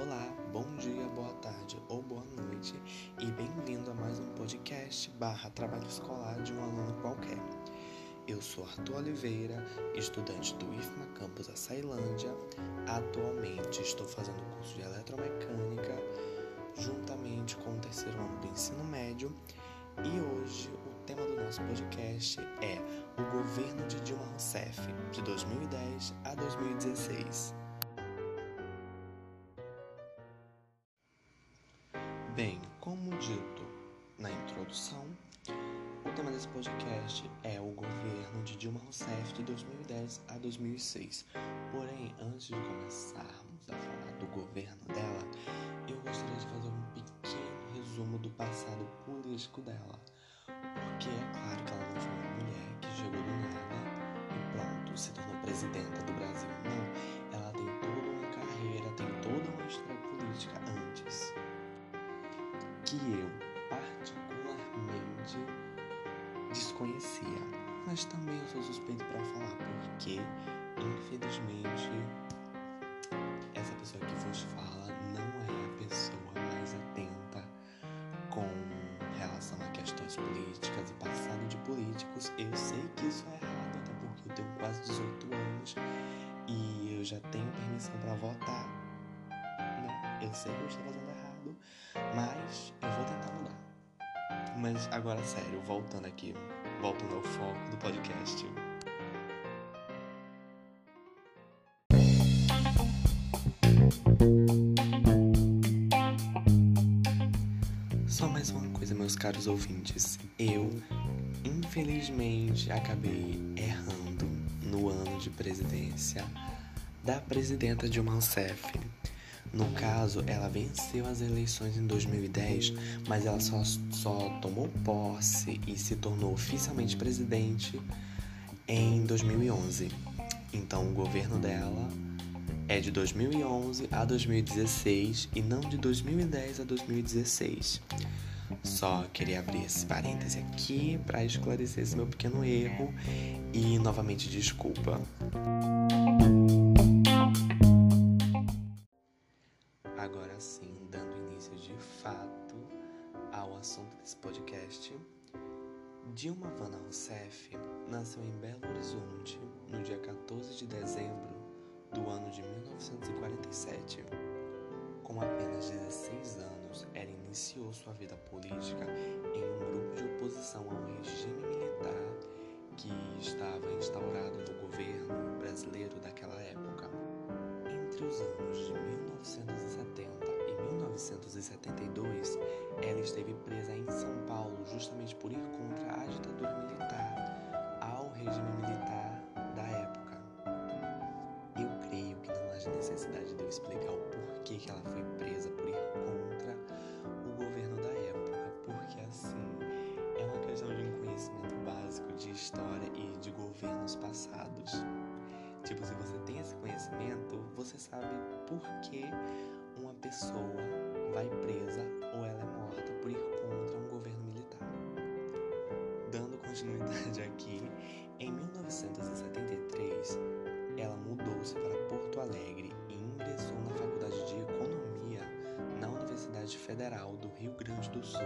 Olá, bom dia, boa tarde ou boa noite e bem-vindo a mais um podcast barra trabalho escolar de um aluno qualquer. Eu sou Arthur Oliveira, estudante do IFMA Campus Açailândia. Atualmente estou fazendo curso de eletromecânica juntamente com o terceiro ano do ensino médio e hoje o tema do nosso podcast é o governo de Dilma Rousseff, de 2010 a 2016. Bem, como dito na introdução, o tema desse podcast é o governo de Dilma Rousseff de 2010 a 2006. Porém, antes de começarmos a falar do governo dela, eu gostaria de fazer um pequeno resumo do passado político dela. Porque é claro que ela não foi uma mulher que chegou do nada e pronto, se tornou presidenta do Brasil. Não, que eu particularmente desconhecia. Mas também eu sou suspeito para falar, porque infelizmente essa pessoa que vos fala não é a pessoa mais atenta com relação a questões políticas e passado de políticos. Eu sei que isso é errado, até porque eu tenho quase 18 anos e eu já tenho permissão para votar. Né? Eu sei que eu estou fazendo errado Mas agora, sério, voltando aqui, voltando ao foco do podcast. Só mais uma coisa, meus caros ouvintes. Eu, infelizmente, acabei errando no ano de presidência da presidenta Dilma Rousseff. No caso, ela venceu as eleições em 2010, mas ela só, só tomou posse e se tornou oficialmente presidente em 2011. Então, o governo dela é de 2011 a 2016 e não de 2010 a 2016. Só queria abrir esse parêntese aqui para esclarecer esse meu pequeno erro e novamente desculpa. 1947. Com apenas 16 anos, ela iniciou sua vida política em um grupo de oposição ao regime militar que estava instaurado no governo brasileiro daquela época. Entre os anos de 1970 e 1972, ela esteve presa em São Paulo explicar o porquê que ela foi presa por ir contra o governo da época, porque assim é uma questão de um conhecimento básico de história e de governos passados. Tipo, se você tem esse conhecimento, você sabe por que uma pessoa vai presa ou ela é morta por ir contra um governo militar. Dando continuidade aqui, em 1973, ela mudou-se para Porto Alegre Universidade Federal do Rio Grande do Sul.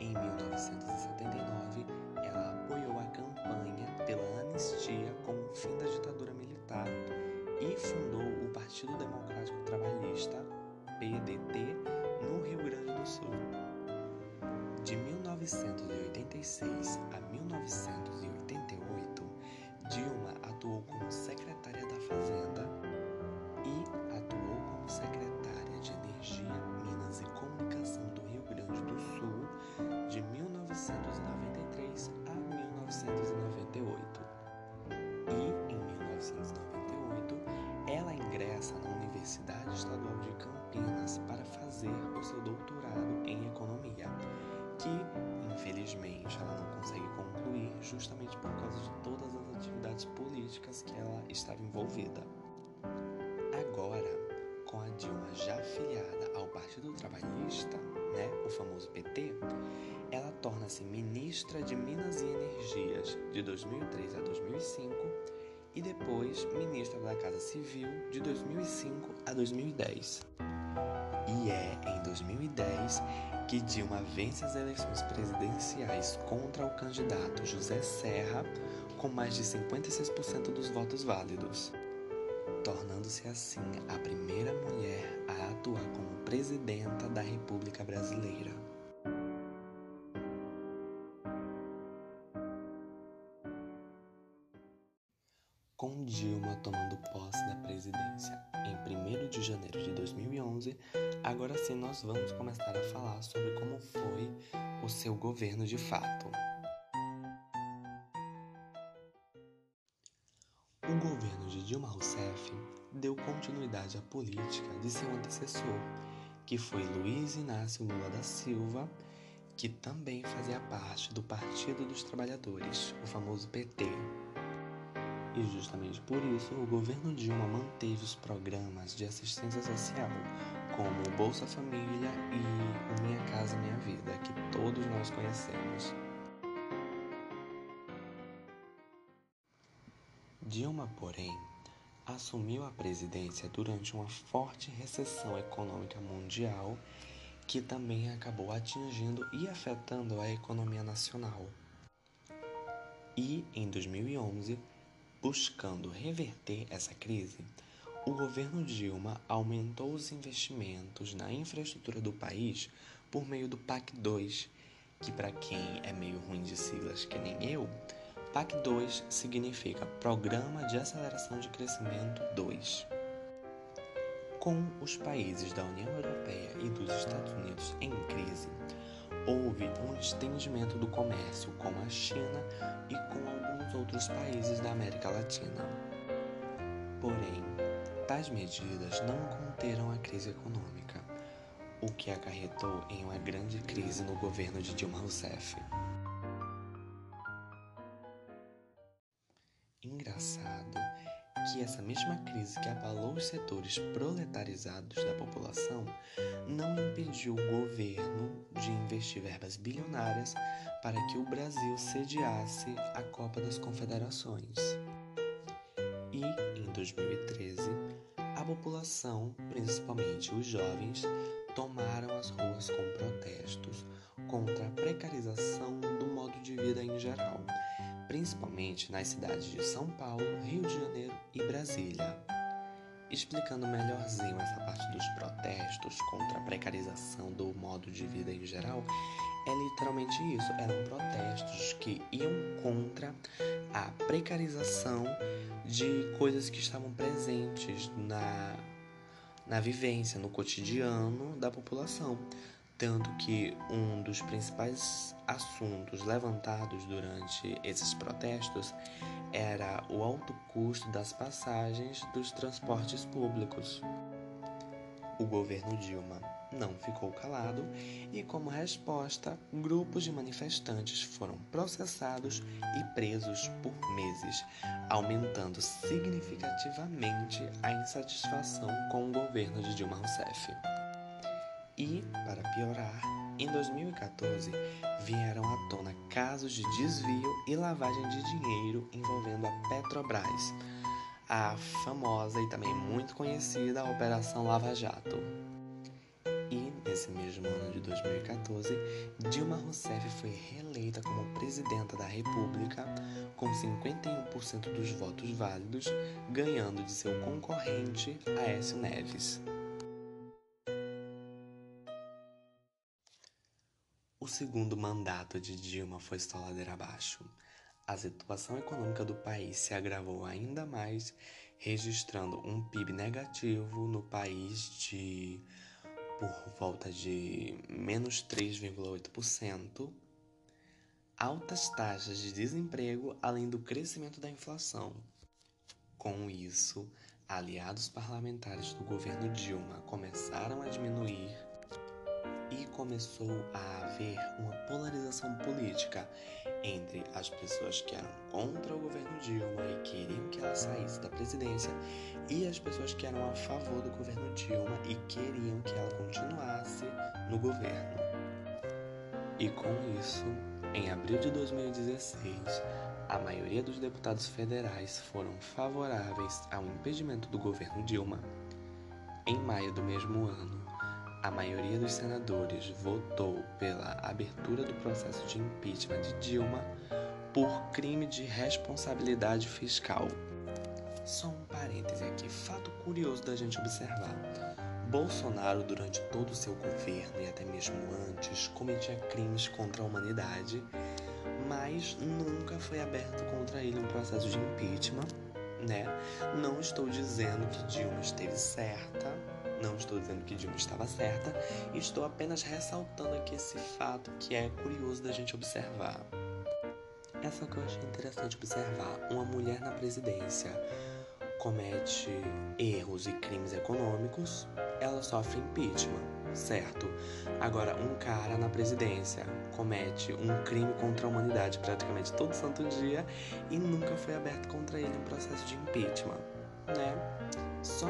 Em 1979, ela apoiou a campanha pela anistia com o fim da ditadura militar e fundou o Partido Democrático Trabalhista, PDT, no Rio Grande do Sul. De 1986 a 1988, justamente por causa de todas as atividades políticas que ela estava envolvida. Agora, com a Dilma já filiada ao Partido Trabalhista, né, o famoso PT, ela torna-se ministra de Minas e Energias de 2003 a 2005 e depois ministra da Casa Civil de 2005 a 2010. E é 2010 que Dilma vence as eleições presidenciais contra o candidato José Serra com mais de 56% dos votos válidos, tornando-se assim a primeira mulher a atuar como presidenta da República Brasileira. Com Dilma tomando posse da presidência em 1 de janeiro de 2011, agora sim nós vamos começar a falar sobre como foi o seu governo de fato. O governo de Dilma Rousseff deu continuidade à política de seu antecessor, que foi Luiz Inácio Lula da Silva, que também fazia parte do Partido dos Trabalhadores, o famoso PT. E justamente por isso, o governo Dilma manteve os programas de assistência social, como Bolsa Família e o Minha Casa Minha Vida, que todos nós conhecemos. Dilma, porém, assumiu a presidência durante uma forte recessão econômica mundial que também acabou atingindo e afetando a economia nacional. E em 2011, buscando reverter essa crise, o governo Dilma aumentou os investimentos na infraestrutura do país por meio do PAC 2, que para quem é meio ruim de siglas que nem eu, PAC 2 significa Programa de Aceleração de Crescimento 2. Com os países da União Europeia e dos Estados Unidos em crise, houve um estendimento do comércio com a China e com alguns outros países da América Latina. Porém, tais medidas não conteram a crise econômica, o que acarretou em uma grande crise no governo de Dilma Rousseff. Mesma crise que abalou os setores proletarizados da população não impediu o governo de investir verbas bilionárias para que o Brasil sediasse a Copa das Confederações. E, em 2013, a população, principalmente os jovens, tomaram as ruas com protestos contra a precarização do modo de vida em geral principalmente nas cidades de São Paulo, Rio de Janeiro e Brasília. Explicando melhorzinho essa parte dos protestos contra a precarização do modo de vida em geral, é literalmente isso: eram protestos que iam contra a precarização de coisas que estavam presentes na, na vivência, no cotidiano da população. Tanto que um dos principais assuntos levantados durante esses protestos era o alto custo das passagens dos transportes públicos. O governo Dilma não ficou calado e, como resposta, grupos de manifestantes foram processados e presos por meses, aumentando significativamente a insatisfação com o governo de Dilma Rousseff. E, para piorar, em 2014 vieram à tona casos de desvio e lavagem de dinheiro envolvendo a Petrobras, a famosa e também muito conhecida Operação Lava Jato. E nesse mesmo ano de 2014, Dilma Rousseff foi reeleita como presidenta da República com 51% dos votos válidos, ganhando de seu concorrente Aécio Neves. O segundo mandato de Dilma foi só ladeira abaixo. A situação econômica do país se agravou ainda mais, registrando um PIB negativo no país de por volta de menos 3,8%, altas taxas de desemprego, além do crescimento da inflação. Com isso, aliados parlamentares do governo Dilma começaram a diminuir começou a haver uma polarização política entre as pessoas que eram contra o governo Dilma e queriam que ela saísse da presidência e as pessoas que eram a favor do governo Dilma e queriam que ela continuasse no governo. E com isso, em abril de 2016, a maioria dos deputados federais foram favoráveis ao impedimento do governo Dilma. Em maio do mesmo ano, a maioria dos senadores votou pela abertura do processo de impeachment de Dilma por crime de responsabilidade fiscal. Só um parêntese aqui, fato curioso da gente observar. Bolsonaro, durante todo o seu governo e até mesmo antes, cometia crimes contra a humanidade, mas nunca foi aberto contra ele um processo de impeachment, né? Não estou dizendo que Dilma esteve certa, não estou dizendo que Dilma estava certa, estou apenas ressaltando aqui esse fato que é curioso da gente observar. Essa que eu achei interessante observar, uma mulher na presidência comete erros e crimes econômicos, ela sofre impeachment, certo? Agora, um cara na presidência comete um crime contra a humanidade praticamente todo santo dia e nunca foi aberto contra ele um processo de impeachment, né? Só,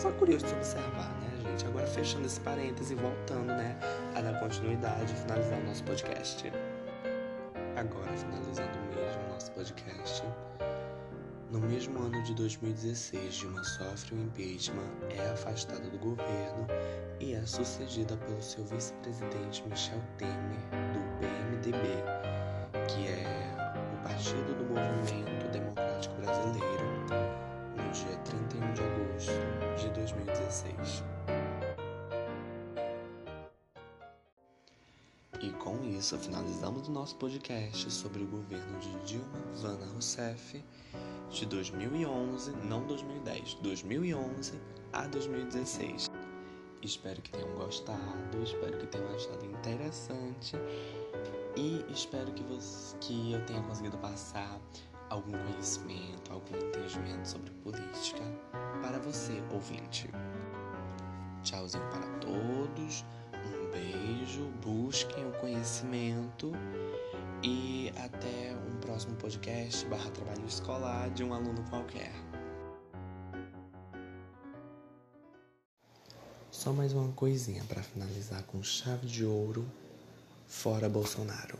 só curioso de observar, né, gente? Agora, fechando esse parêntese e voltando, né, a dar continuidade finalizar o nosso podcast. Agora, finalizando mesmo o nosso podcast. No mesmo ano de 2016, Dilma sofre o impeachment, é afastada do governo e é sucedida pelo seu vice-presidente Michel Temer, do PMDB, que é o Partido do Movimento Democrático Brasileiro, dia 31 de agosto de 2016. E com isso, finalizamos o nosso podcast sobre o governo de Dilma Vana Rousseff de 2011, não 2010, 2011 a 2016. Espero que tenham gostado, espero que tenham achado interessante e espero que, você, que eu tenha conseguido passar algum conhecimento, algum entendimento sobre política para você, ouvinte. Tchauzinho para todos, um beijo, busquem o conhecimento e até um próximo podcast barra trabalho escolar de um aluno qualquer. Só mais uma coisinha para finalizar com chave de ouro, fora Bolsonaro.